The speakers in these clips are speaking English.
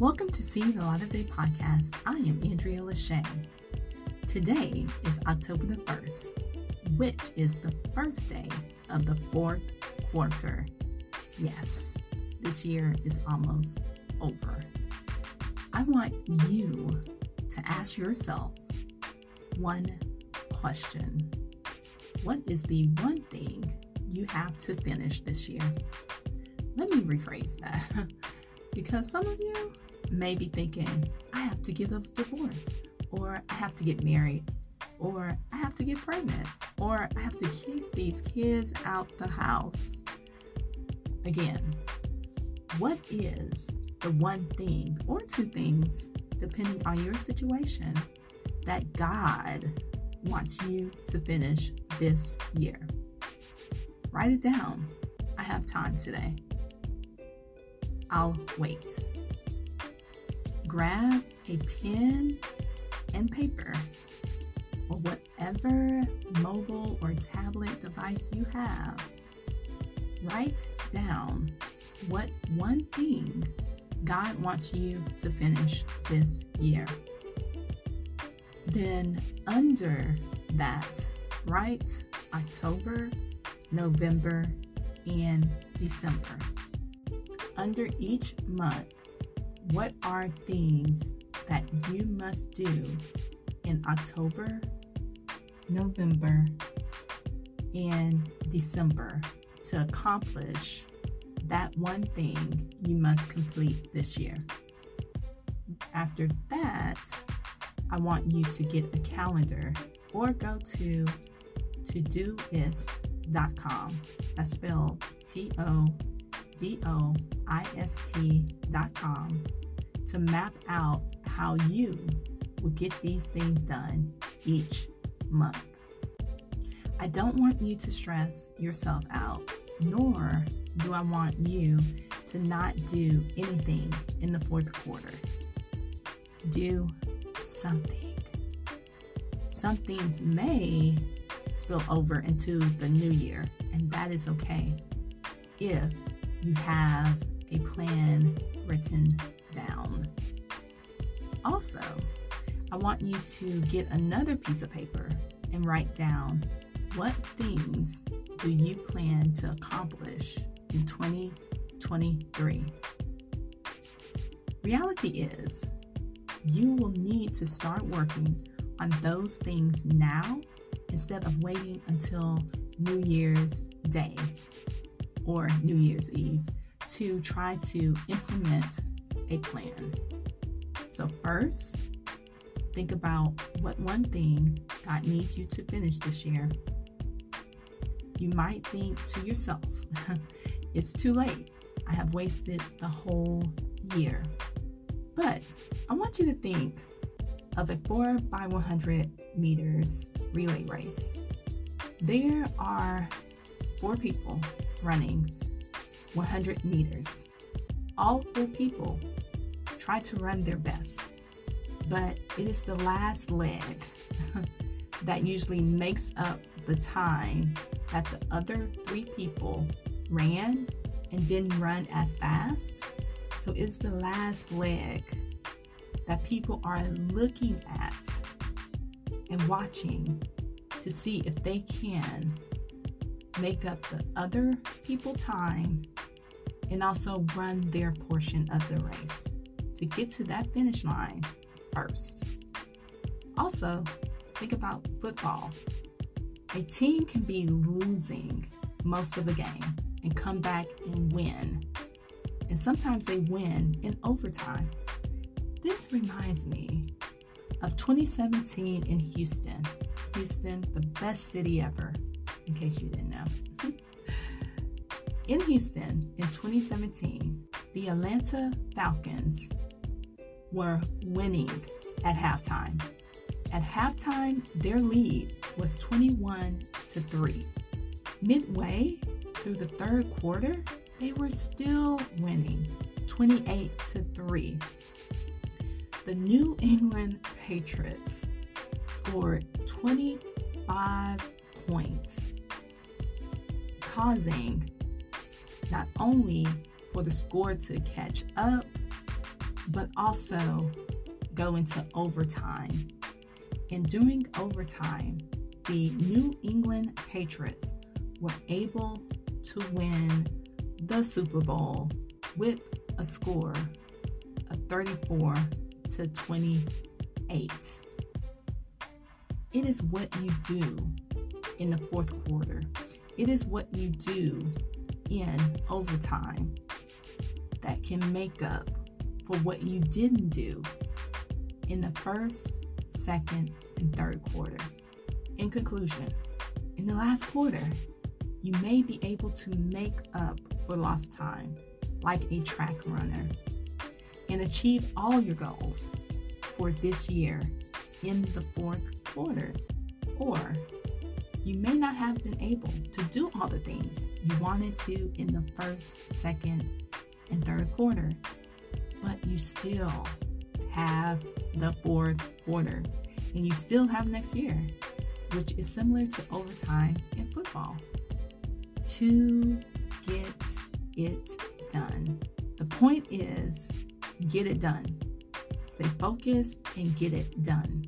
Welcome to See the Light of Day podcast. I am Andrea Lachey. Today is October the 1st, which is the first day of the fourth quarter. Yes, this year is almost over. I want you to ask yourself one question What is the one thing you have to finish this year? Let me rephrase that because some of you may be thinking, I have to get a divorce, or I have to get married, or I have to get pregnant, or I have to kick these kids out the house. Again, what is the one thing or two things, depending on your situation, that God wants you to finish this year? Write it down. I have time today. I'll wait grab a pen and paper or whatever mobile or tablet device you have. Write down what one thing God wants you to finish this year. Then, under that, write October, November, and December. Under each month, what are things that you must do in October, November, and December to accomplish that one thing you must complete this year? After that, I want you to get a calendar or go to todoist.com. That's spelled T O D O I S T.com to map out how you will get these things done each month. I don't want you to stress yourself out, nor do I want you to not do anything in the fourth quarter. Do something. Some things may spill over into the new year, and that is okay if you have a plan written down. Also, I want you to get another piece of paper and write down what things do you plan to accomplish in 2023. Reality is, you will need to start working on those things now instead of waiting until New Year's Day or New Year's Eve to try to implement a plan. So, first, think about what one thing God needs you to finish this year. You might think to yourself, it's too late. I have wasted the whole year. But I want you to think of a 4 by 100 meters relay race. There are four people running 100 meters. All four people try to run their best, but it is the last leg that usually makes up the time that the other three people ran and didn't run as fast. So it's the last leg that people are looking at and watching to see if they can make up the other people time and also run their portion of the race to get to that finish line first. Also, think about football. A team can be losing most of the game and come back and win. And sometimes they win in overtime. This reminds me of 2017 in Houston. Houston, the best city ever, in case you didn't know. in Houston in 2017, the Atlanta Falcons were winning at halftime. At halftime, their lead was 21 to 3. Midway through the third quarter, they were still winning 28 to 3. The New England Patriots scored 25 points, causing not only for the score to catch up, but also go into overtime. And during overtime, the New England Patriots were able to win the Super Bowl with a score of 34 to 28. It is what you do in the fourth quarter. It is what you do in overtime that can make up for what you didn't do in the first, second, and third quarter. In conclusion, in the last quarter, you may be able to make up for lost time like a track runner and achieve all your goals for this year in the fourth quarter. Or you may not have been able to do all the things you wanted to in the first, second, and third quarter, but you still have the fourth quarter and you still have next year, which is similar to overtime in football. To get it done. The point is get it done. Stay focused and get it done.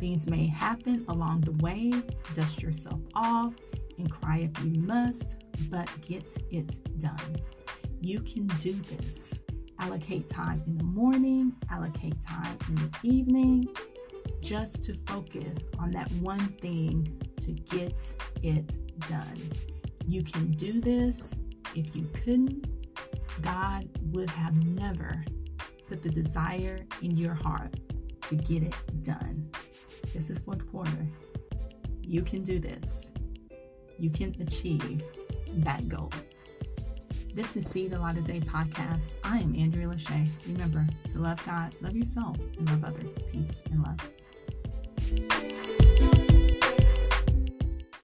Things may happen along the way. Dust yourself off and cry if you must, but get it done. You can do this. Allocate time in the morning, allocate time in the evening, just to focus on that one thing to get it done. You can do this. If you couldn't, God would have never put the desire in your heart to get it done. This is fourth quarter. You can do this. You can achieve that goal. This is See the Light of Day podcast. I am Andrea Lachey. Remember to love God, love yourself, and love others. Peace and love.